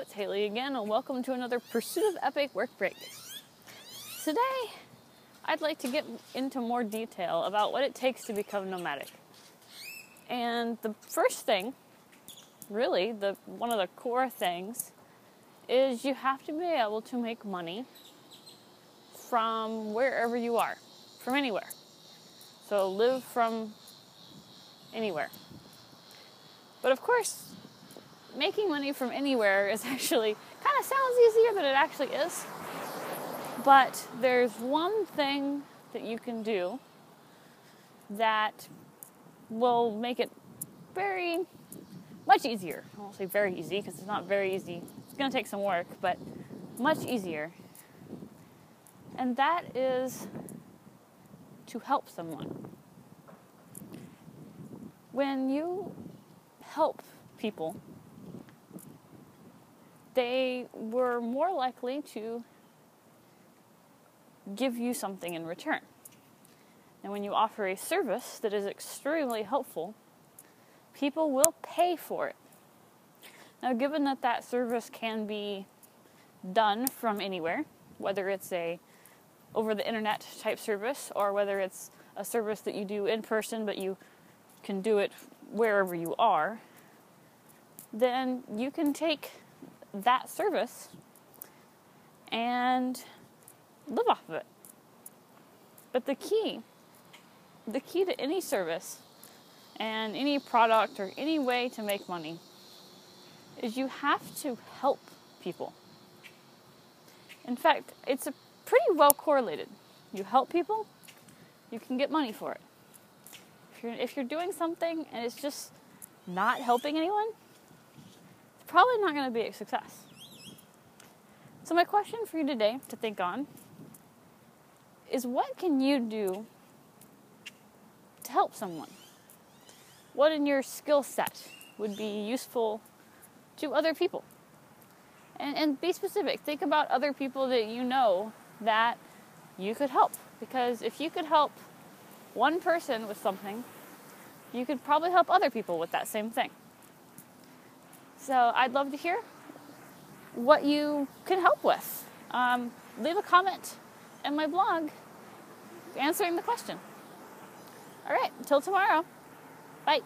it's Haley again, and welcome to another Pursuit of Epic Work Break. Today, I'd like to get into more detail about what it takes to become nomadic. And the first thing, really, the one of the core things, is you have to be able to make money from wherever you are, from anywhere. So live from anywhere. But of course, making money from anywhere is actually kind of sounds easier than it actually is. But there's one thing that you can do that will make it very much easier. I won't say very easy because it's not very easy. It's going to take some work, but much easier. And that is to help someone. When you help people, they were more likely to give you something in return. And when you offer a service that is extremely helpful, people will pay for it. Now, given that that service can be done from anywhere, whether it's a over the internet type service or whether it's a service that you do in person but you can do it wherever you are, then you can take that service and live off of it. But the key, the key to any service and any product or any way to make money is you have to help people. In fact, it's a pretty well correlated. You help people, you can get money for it. If you're, if you're doing something and it's just not helping anyone, probably not going to be a success. So, my question for you today to think on is what can you do to help someone? What in your skill set would be useful to other people? And, and be specific. Think about other people that you know that you could help. Because if you could help one person with something, you could probably help other people with that same thing. So I'd love to hear what you can help with. Um, leave a comment in my blog answering the question. All right, until tomorrow. Bye.